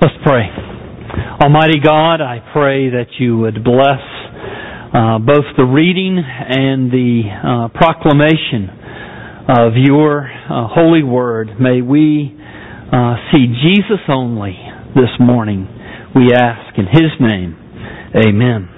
Let's pray. Almighty God, I pray that you would bless uh, both the reading and the uh, proclamation of your uh, holy word. May we uh, see Jesus only this morning. We ask in His name. Amen.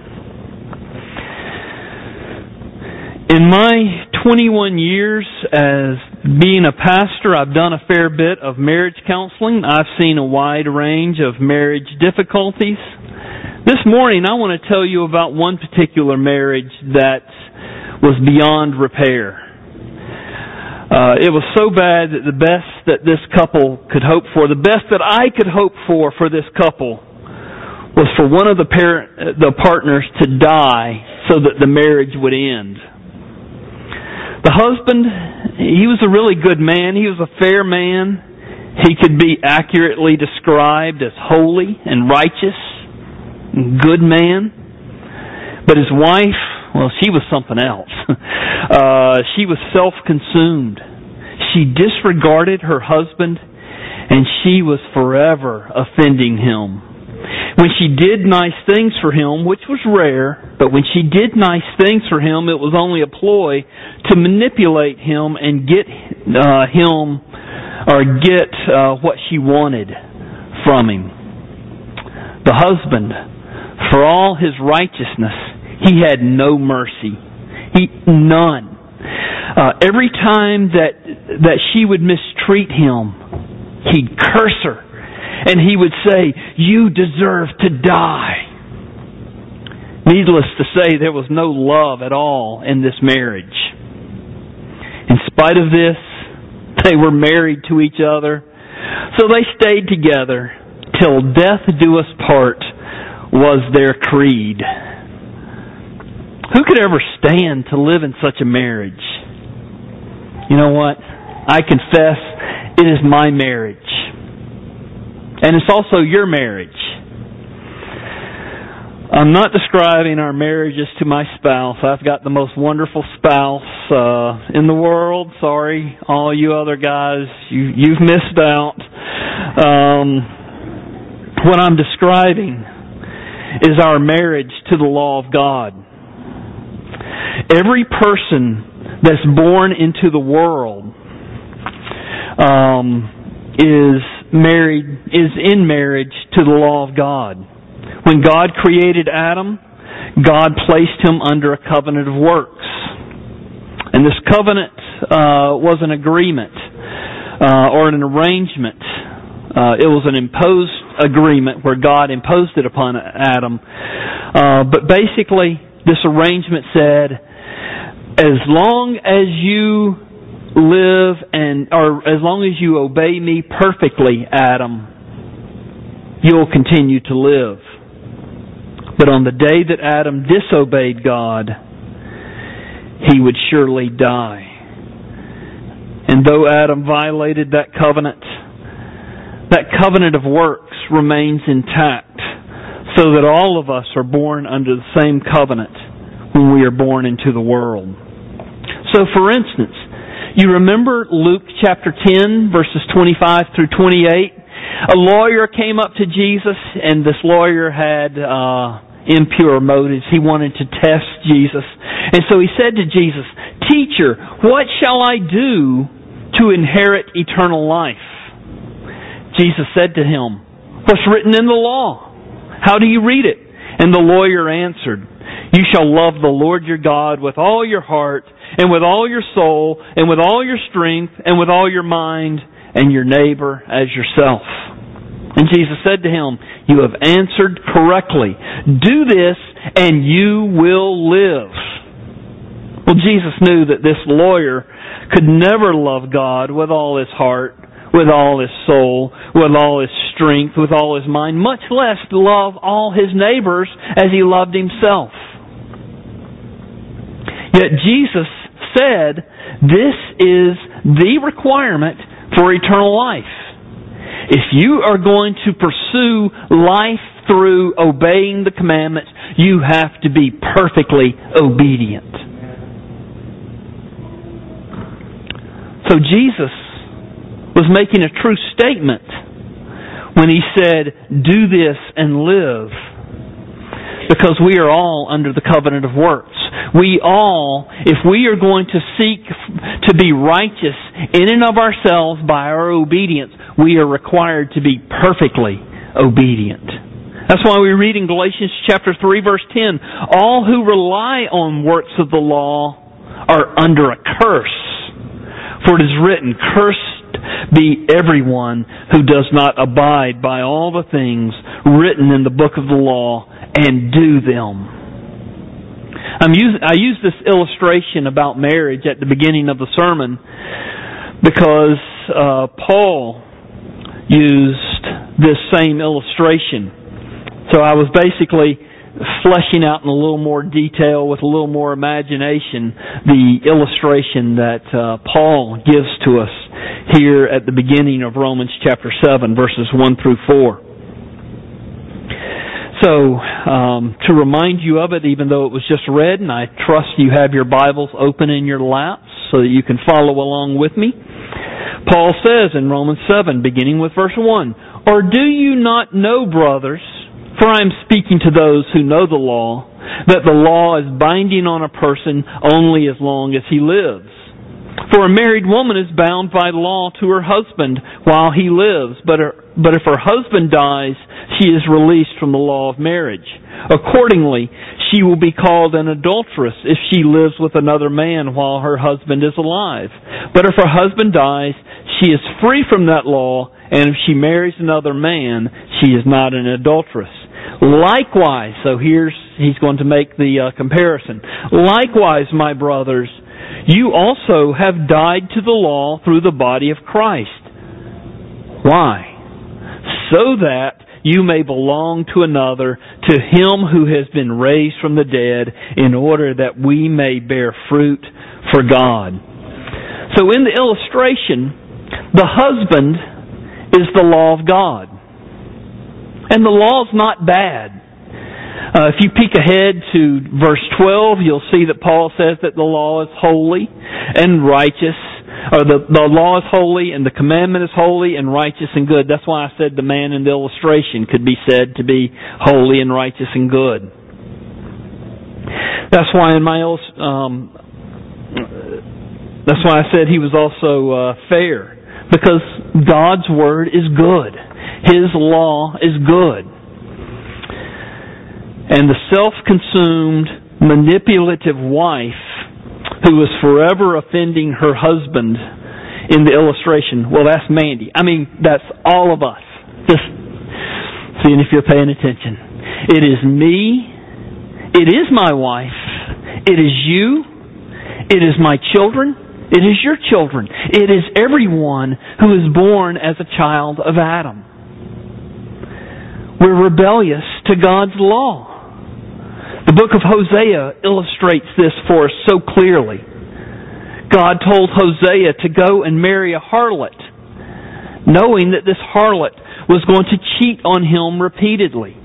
In my 21 years as being a pastor, I've done a fair bit of marriage counseling. I've seen a wide range of marriage difficulties. This morning, I want to tell you about one particular marriage that was beyond repair. Uh, it was so bad that the best that this couple could hope for, the best that I could hope for for this couple, was for one of the parent, the partners to die so that the marriage would end. The husband, he was a really good man. He was a fair man. He could be accurately described as holy and righteous, and good man. But his wife, well, she was something else. uh, she was self-consumed. She disregarded her husband, and she was forever offending him. When she did nice things for him, which was rare, but when she did nice things for him, it was only a ploy to manipulate him and get uh, him or get uh, what she wanted from him. The husband, for all his righteousness, he had no mercy. He none. Uh, every time that that she would mistreat him, he'd curse her and he would say, You deserve to die. Needless to say, there was no love at all in this marriage. In spite of this, they were married to each other. So they stayed together till death do us part was their creed. Who could ever stand to live in such a marriage? You know what? I confess it is my marriage. And it's also your marriage. I'm not describing our marriages to my spouse. I've got the most wonderful spouse uh, in the world. Sorry, all you other guys, you you've missed out. Um, what I'm describing is our marriage to the law of God. Every person that's born into the world um, is married is in marriage to the law of God. When God created Adam, God placed him under a covenant of works. And this covenant uh, was an agreement uh, or an arrangement. Uh, it was an imposed agreement where God imposed it upon Adam. Uh, but basically, this arrangement said, as long as you live and or as long as you obey me perfectly, Adam, you'll continue to live. But on the day that Adam disobeyed God, he would surely die. And though Adam violated that covenant, that covenant of works remains intact so that all of us are born under the same covenant when we are born into the world. So for instance, you remember Luke chapter 10, verses 25 through 28? A lawyer came up to Jesus, and this lawyer had uh, impure motives. He wanted to test Jesus. And so he said to Jesus, Teacher, what shall I do to inherit eternal life? Jesus said to him, What's written in the law? How do you read it? And the lawyer answered, You shall love the Lord your God with all your heart and with all your soul, and with all your strength, and with all your mind, and your neighbor as yourself. And Jesus said to him, You have answered correctly. Do this, and you will live. Well, Jesus knew that this lawyer could never love God with all his heart, with all his soul, with all his strength, with all his mind, much less love all his neighbors as he loved himself. Yet Jesus said, this is the requirement for eternal life. If you are going to pursue life through obeying the commandments, you have to be perfectly obedient. So Jesus was making a true statement when he said, Do this and live. Because we are all under the covenant of works. We all, if we are going to seek to be righteous in and of ourselves by our obedience, we are required to be perfectly obedient. That's why we read in Galatians chapter 3 verse 10, all who rely on works of the law are under a curse. For it is written, cursed be everyone who does not abide by all the things written in the book of the law and do them. Using, I use this illustration about marriage at the beginning of the sermon because uh, Paul used this same illustration so I was basically fleshing out in a little more detail with a little more imagination the illustration that uh, Paul gives to us here at the beginning of Romans chapter 7 verses 1 through 4. So, um, to remind you of it, even though it was just read, and I trust you have your Bibles open in your laps so that you can follow along with me, Paul says in Romans 7, beginning with verse 1, Or do you not know, brothers, for I am speaking to those who know the law, that the law is binding on a person only as long as he lives. For a married woman is bound by law to her husband while he lives, but, her, but if her husband dies, she is released from the law of marriage. Accordingly, she will be called an adulteress if she lives with another man while her husband is alive. But if her husband dies, she is free from that law, and if she marries another man, she is not an adulteress. Likewise, so here's, he's going to make the uh, comparison. Likewise, my brothers, you also have died to the law through the body of Christ. Why? So that you may belong to another, to him who has been raised from the dead, in order that we may bear fruit for God. So in the illustration, the husband is the law of God. And the law's not bad. Uh, if you peek ahead to verse 12, you'll see that Paul says that the law is holy and righteous. Or the, the law is holy and the commandment is holy and righteous and good. That's why I said the man in the illustration could be said to be holy and righteous and good. That's why in my um, that's why I said he was also uh, fair because God's word is good. His law is good. And the self-consumed, manipulative wife who is forever offending her husband in the illustration, well, that's Mandy. I mean, that's all of us. Just seeing if you're paying attention. It is me. It is my wife. It is you. It is my children. It is your children. It is everyone who is born as a child of Adam. We're rebellious to God's law. The book of Hosea illustrates this for us so clearly. God told Hosea to go and marry a harlot, knowing that this harlot was going to cheat on him repeatedly.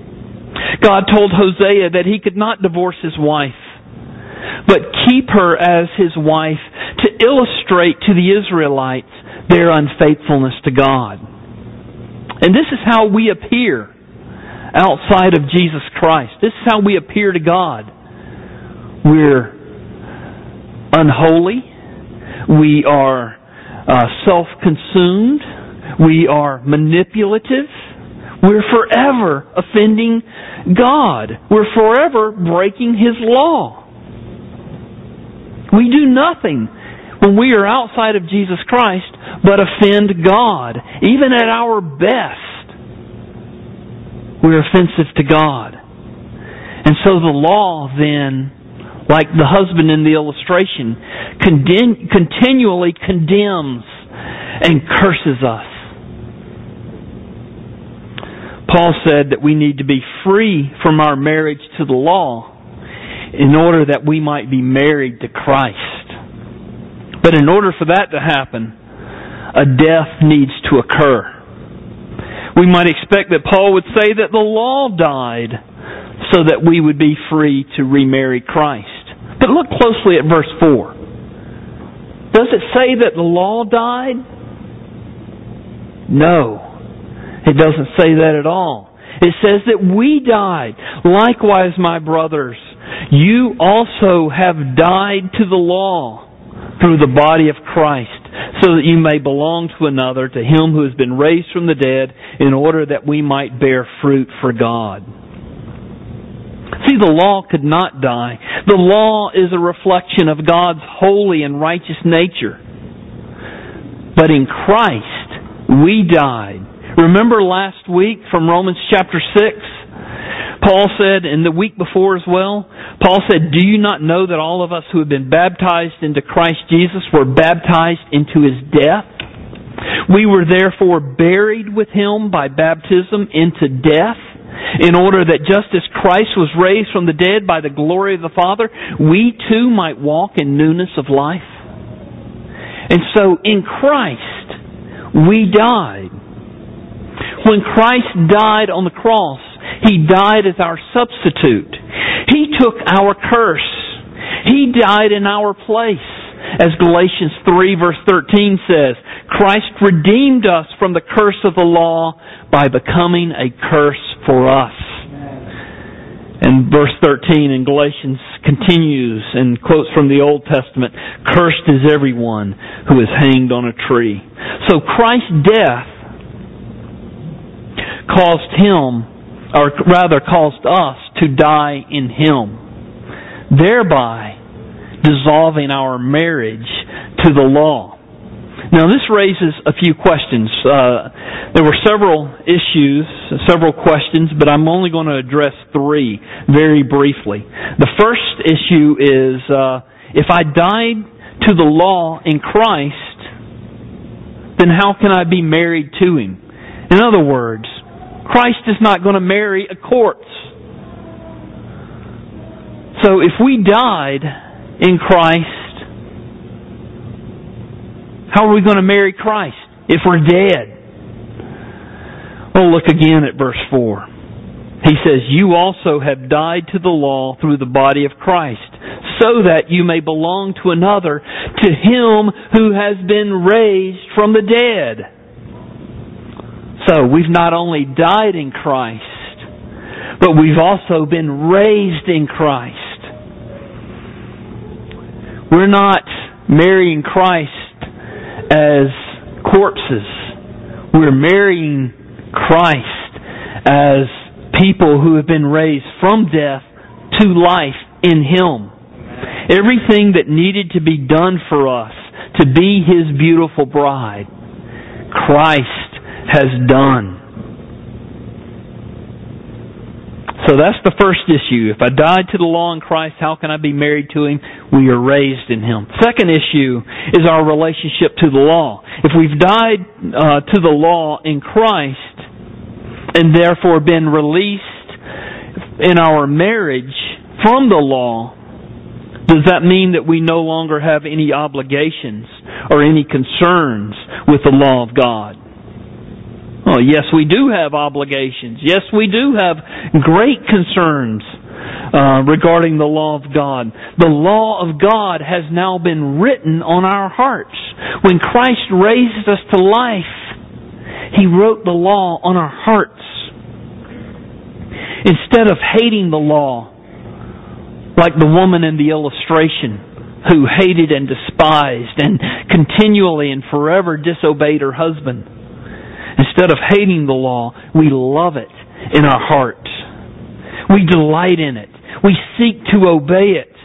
God told Hosea that he could not divorce his wife, but keep her as his wife to illustrate to the Israelites their unfaithfulness to God. And this is how we appear outside of Jesus Christ. This is how we appear to God. We're unholy. We are uh, self consumed. We are manipulative. We're forever offending God. We're forever breaking His law. We do nothing when we are outside of Jesus Christ but offend God, even at our best we're offensive to God. And so the law then, like the husband in the illustration, continually condemns and curses us. Paul said that we need to be free from our marriage to the law in order that we might be married to Christ. But in order for that to happen, a death needs to occur. We might expect that Paul would say that the law died so that we would be free to remarry Christ. But look closely at verse 4. Does it say that the law died? No. It doesn't say that at all. It says that we died. Likewise, my brothers, you also have died to the law through the body of Christ, so that you may belong to another, to him who has been raised from the dead, in order that we might bear fruit for God. See, the law could not die. The law is a reflection of God's holy and righteous nature. But in Christ, we died. Remember last week from Romans chapter 6? Paul said, and the week before as well, Paul said, Do you not know that all of us who have been baptized into Christ Jesus were baptized into his death? We were therefore buried with him by baptism into death, in order that just as Christ was raised from the dead by the glory of the Father, we too might walk in newness of life. And so in Christ, we died. When Christ died on the cross, He died as our substitute. He took our curse. He died in our place. As Galatians 3 verse 13 says, Christ redeemed us from the curse of the law by becoming a curse for us. And verse 13 in Galatians continues and quotes from the Old Testament, Cursed is everyone who is hanged on a tree. So Christ's death caused him, or rather caused us to die in him, thereby dissolving our marriage to the law. Now, this raises a few questions. Uh, there were several issues, several questions, but I'm only going to address three very briefly. The first issue is uh, if I died to the law in Christ, then how can I be married to Him? In other words, Christ is not going to marry a corpse. So if we died in Christ, how are we going to marry Christ if we're dead? Well, look again at verse 4. He says, You also have died to the law through the body of Christ, so that you may belong to another, to him who has been raised from the dead. So, we've not only died in Christ, but we've also been raised in Christ. We're not marrying Christ as corpses. We're marrying Christ as people who have been raised from death to life in Him. Everything that needed to be done for us to be His beautiful bride, Christ has done. So that's the first issue. If I died to the law in Christ, how can I be married to Him? We are raised in Him. Second issue is our relationship to the law. If we've died uh, to the law in Christ and therefore been released in our marriage from the law, does that mean that we no longer have any obligations or any concerns with the law of God? Oh, yes, we do have obligations. Yes, we do have great concerns uh, regarding the law of God. The law of God has now been written on our hearts. When Christ raised us to life, He wrote the law on our hearts. Instead of hating the law, like the woman in the illustration who hated and despised and continually and forever disobeyed her husband. Instead of hating the law, we love it in our hearts. We delight in it. We seek to obey it.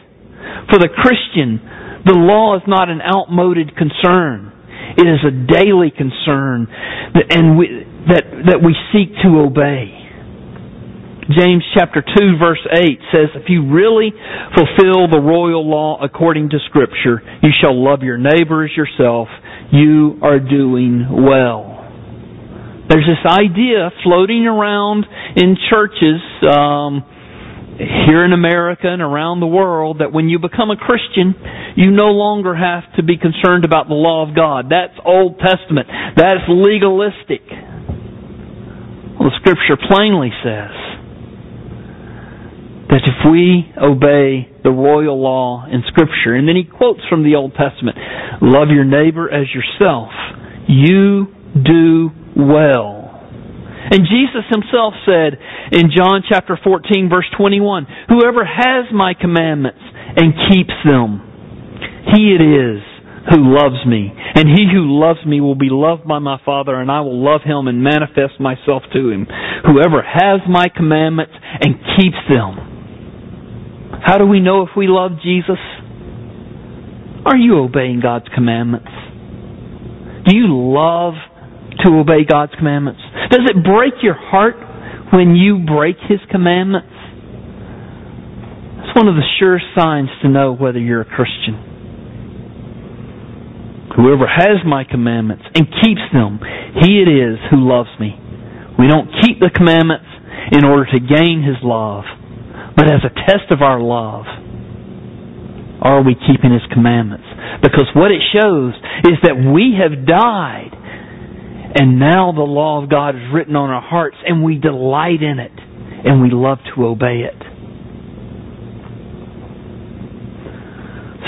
For the Christian, the law is not an outmoded concern. It is a daily concern that, and we, that, that we seek to obey. James chapter 2 verse 8 says, If you really fulfill the royal law according to scripture, you shall love your neighbor as yourself. You are doing well. There's this idea floating around in churches um, here in America and around the world that when you become a Christian, you no longer have to be concerned about the law of God. That's Old Testament. That's legalistic. Well, the Scripture plainly says that if we obey the royal law in Scripture, and then he quotes from the Old Testament, love your neighbor as yourself, you do well. And Jesus himself said in John chapter 14 verse 21, Whoever has my commandments and keeps them, he it is who loves me. And he who loves me will be loved by my Father, and I will love him and manifest myself to him. Whoever has my commandments and keeps them. How do we know if we love Jesus? Are you obeying God's commandments? Do you love to obey God's commandments? Does it break your heart when you break His commandments? It's one of the sure signs to know whether you're a Christian. Whoever has my commandments and keeps them, he it is who loves me. We don't keep the commandments in order to gain his love, but as a test of our love, are we keeping his commandments? Because what it shows is that we have died, and now the law of God is written on our hearts, and we delight in it, and we love to obey it.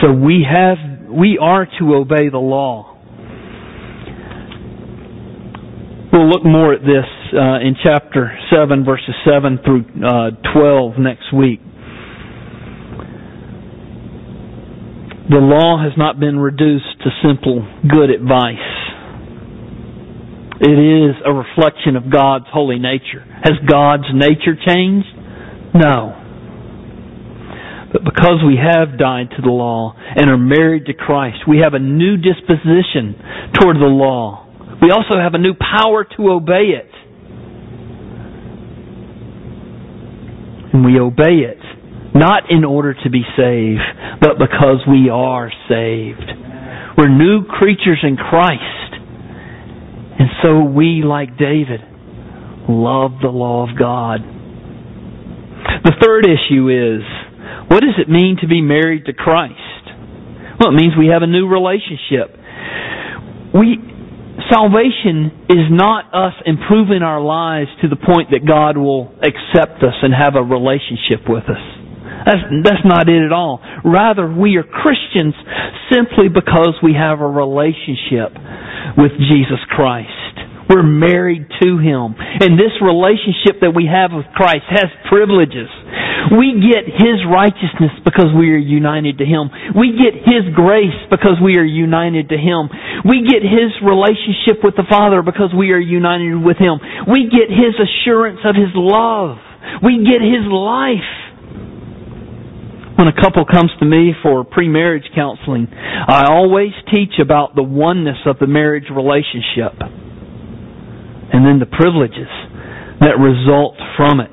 So we have we are to obey the law. We'll look more at this uh, in chapter 7, verses 7 through uh, 12 next week. The law has not been reduced to simple good advice. It is a reflection of God's holy nature. Has God's nature changed? No. But because we have died to the law and are married to Christ, we have a new disposition toward the law. We also have a new power to obey it. And we obey it not in order to be saved, but because we are saved. We're new creatures in Christ. And so we, like David, love the law of God. The third issue is what does it mean to be married to Christ? Well, it means we have a new relationship. We salvation is not us improving our lives to the point that God will accept us and have a relationship with us. That's, that's not it at all. Rather, we are Christians simply because we have a relationship with Jesus Christ. We're married to Him. And this relationship that we have with Christ has privileges. We get His righteousness because we are united to Him. We get His grace because we are united to Him. We get His relationship with the Father because we are united with Him. We get His assurance of His love. We get His life. When a couple comes to me for pre-marriage counseling, I always teach about the oneness of the marriage relationship and then the privileges that result from it.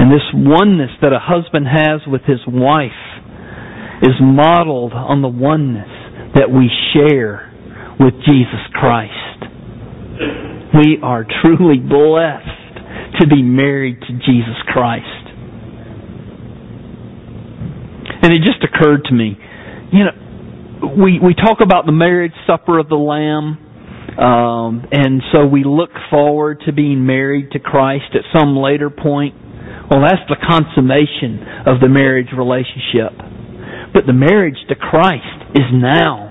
And this oneness that a husband has with his wife is modeled on the oneness that we share with Jesus Christ. We are truly blessed to be married to Jesus Christ. And it just occurred to me, you know, we, we talk about the marriage supper of the Lamb, um, and so we look forward to being married to Christ at some later point. Well, that's the consummation of the marriage relationship. But the marriage to Christ is now.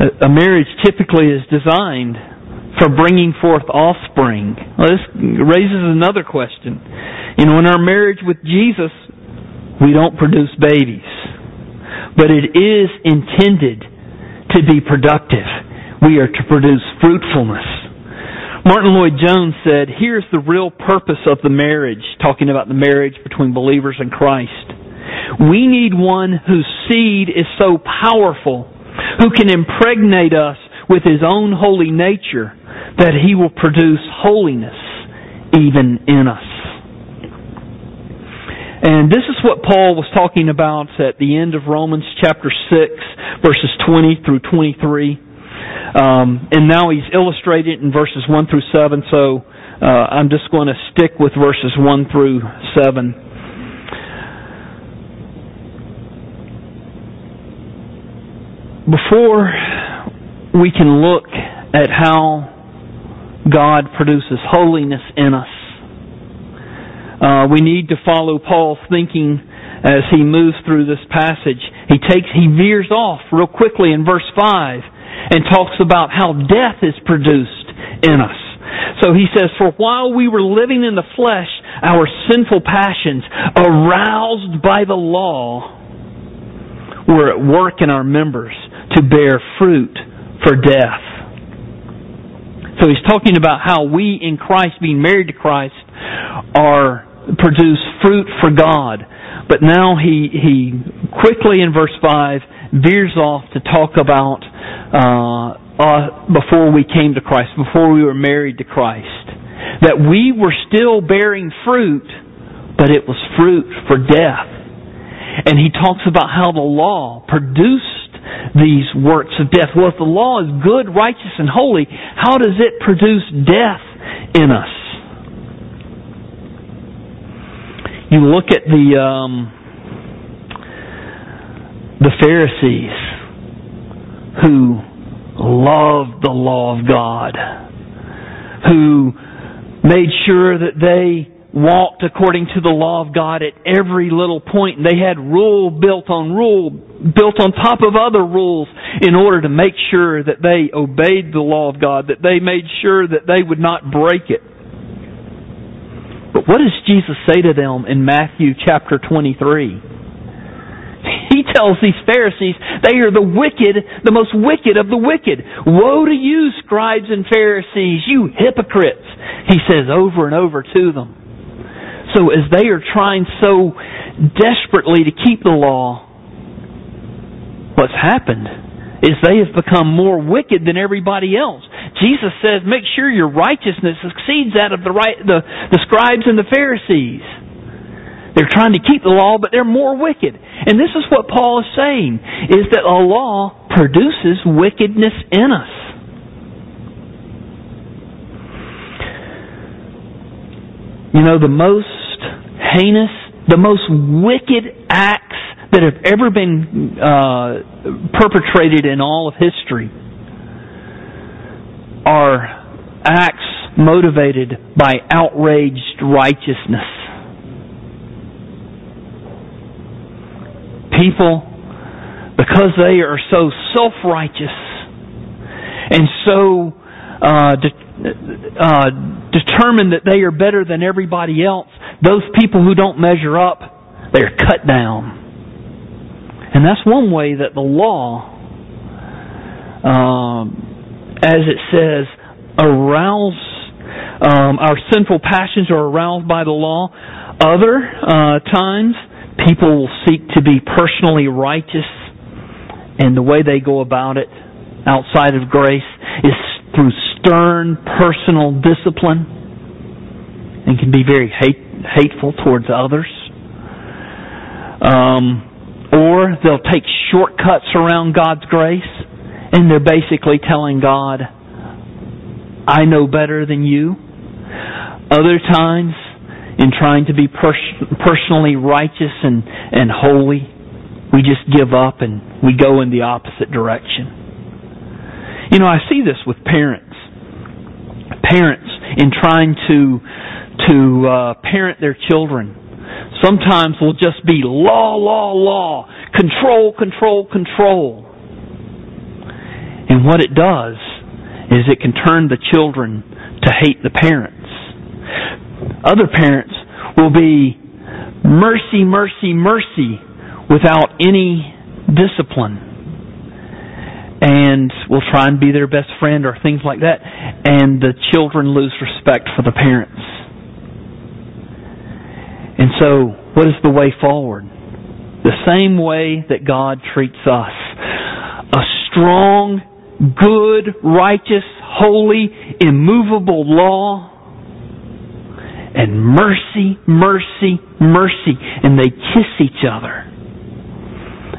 A, a marriage typically is designed for bringing forth offspring. Well, this raises another question. You know, in our marriage with Jesus, we don't produce babies. But it is intended to be productive. We are to produce fruitfulness. Martyn Lloyd-Jones said, here's the real purpose of the marriage, talking about the marriage between believers and Christ. We need one whose seed is so powerful, who can impregnate us with his own holy nature, that he will produce holiness even in us. And this is what Paul was talking about at the end of Romans chapter 6, verses 20 through 23. Um, and now he's illustrated in verses 1 through 7, so uh, I'm just going to stick with verses 1 through 7. Before we can look at how God produces holiness in us, uh, we need to follow Paul's thinking as he moves through this passage. He takes, he veers off real quickly in verse 5 and talks about how death is produced in us. So he says, For while we were living in the flesh, our sinful passions, aroused by the law, were at work in our members to bear fruit for death. So he's talking about how we in Christ, being married to Christ, are produce fruit for God. But now he he quickly in verse five veers off to talk about uh, uh, before we came to Christ, before we were married to Christ, that we were still bearing fruit, but it was fruit for death. And he talks about how the law produced these works of death. Well, if the law is good, righteous, and holy, how does it produce death in us? You look at the um, the Pharisees who loved the law of God, who made sure that they walked according to the law of God at every little point. They had rule built on rule, built on top of other rules in order to make sure that they obeyed the law of God, that they made sure that they would not break it. But what does Jesus say to them in Matthew chapter 23? He tells these Pharisees they are the wicked, the most wicked of the wicked. Woe to you, scribes and Pharisees, you hypocrites, he says over and over to them. So as they are trying so desperately to keep the law, what's happened is they have become more wicked than everybody else. Jesus says, make sure your righteousness exceeds that of the, right, the, the scribes and the Pharisees. They're trying to keep the law, but they're more wicked. And this is what Paul is saying, is that a law produces wickedness in us. You know, the most heinous, the most wicked acts that have ever been uh, perpetrated in all of history are acts motivated by outraged righteousness. people, because they are so self righteous and so uh, de- uh, determined that they are better than everybody else, those people who don't measure up, they are cut down. And that's one way that the law, um, as it says, arouse um, our sinful passions are aroused by the law. Other uh, times, People will seek to be personally righteous, and the way they go about it outside of grace is through stern personal discipline and can be very hate, hateful towards others. Um, or they'll take shortcuts around God's grace, and they're basically telling God, I know better than you. Other times, in trying to be pers- personally righteous and, and holy, we just give up and we go in the opposite direction. You know, I see this with parents. Parents in trying to to uh, parent their children. Sometimes will just be law, law, law, control, control, control. And what it does is it can turn the children to hate the parents other parents will be mercy, mercy, mercy without any discipline. And will try and be their best friend or things like that. And the children lose respect for the parents. And so, what is the way forward? The same way that God treats us. A strong, good, righteous, holy, immovable law and mercy, mercy, mercy, and they kiss each other.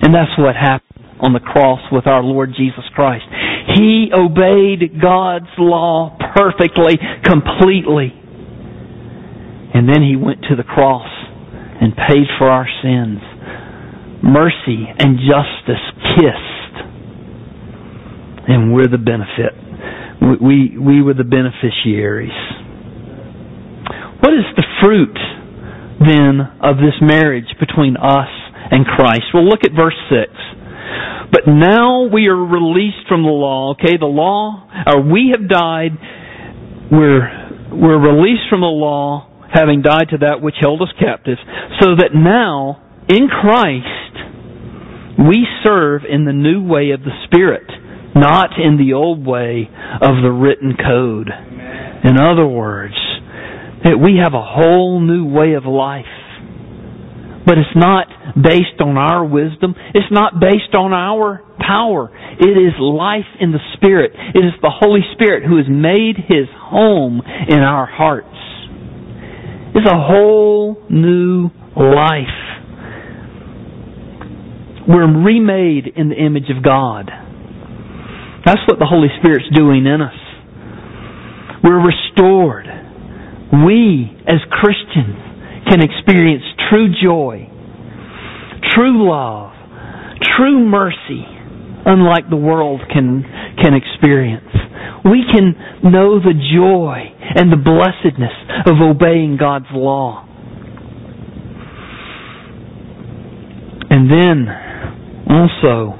And that's what happened on the cross with our Lord Jesus Christ. He obeyed God's law perfectly, completely. And then he went to the cross and paid for our sins. Mercy and justice kissed. And we're the benefit. We, we, we were the beneficiaries. What is the fruit then of this marriage between us and Christ? Well, look at verse 6. But now we are released from the law. Okay, the law, or we have died. We're we're released from the law, having died to that which held us captive, so that now in Christ we serve in the new way of the Spirit, not in the old way of the written code. In other words, that we have a whole new way of life. But it's not based on our wisdom. It's not based on our power. It is life in the Spirit. It is the Holy Spirit who has made His home in our hearts. It's a whole new life. We're remade in the image of God. That's what the Holy Spirit's doing in us. We're restored. We, as Christians, can experience true joy, true love, true mercy, unlike the world can, can experience. We can know the joy and the blessedness of obeying God's law. And then, also,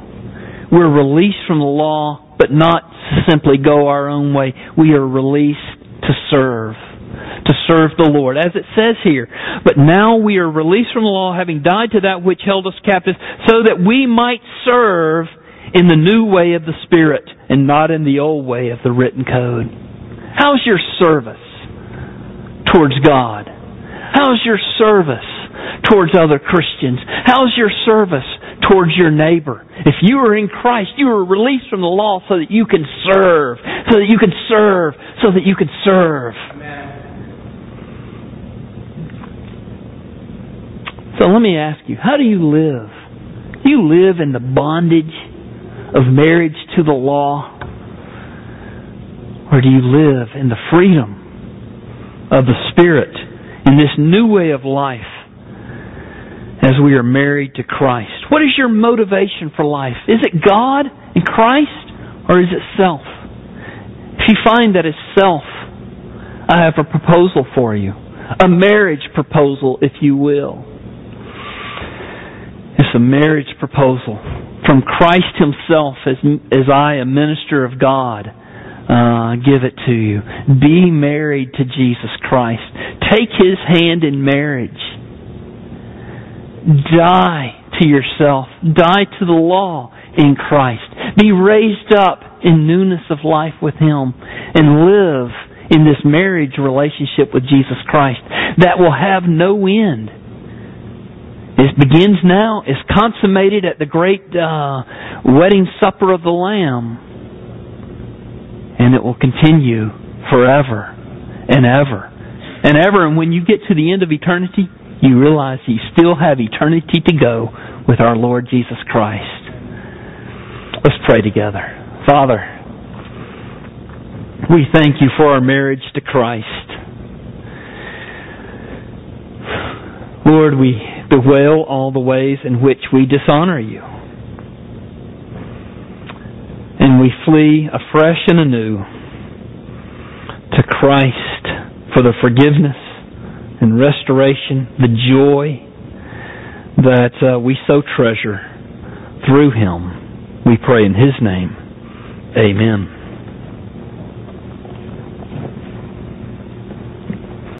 we're released from the law, but not simply go our own way. We are released to serve to serve the Lord. As it says here, but now we are released from the law, having died to that which held us captive, so that we might serve in the new way of the Spirit and not in the old way of the written code. How's your service towards God? How's your service towards other Christians? How's your service towards your neighbor? If you are in Christ, you are released from the law so that you can serve, so that you can serve, so that you can serve. So let me ask you, how do you live? Do you live in the bondage of marriage to the law? Or do you live in the freedom of the Spirit in this new way of life as we are married to Christ? What is your motivation for life? Is it God and Christ or is it self? If you find that it's self, I have a proposal for you. A marriage proposal, if you will. It's a marriage proposal from Christ Himself as, as I, a minister of God, uh, give it to you. Be married to Jesus Christ. Take His hand in marriage. Die to yourself. Die to the law in Christ. Be raised up in newness of life with Him and live in this marriage relationship with Jesus Christ that will have no end it begins now, It's consummated at the great uh, wedding supper of the Lamb, and it will continue forever and ever and ever. And when you get to the end of eternity, you realize you still have eternity to go with our Lord Jesus Christ. Let's pray together. Father, we thank you for our marriage to Christ. Lord, we bewail all the ways in which we dishonor you. And we flee afresh and anew to Christ for the forgiveness and restoration, the joy that uh, we so treasure through Him. We pray in His name. Amen.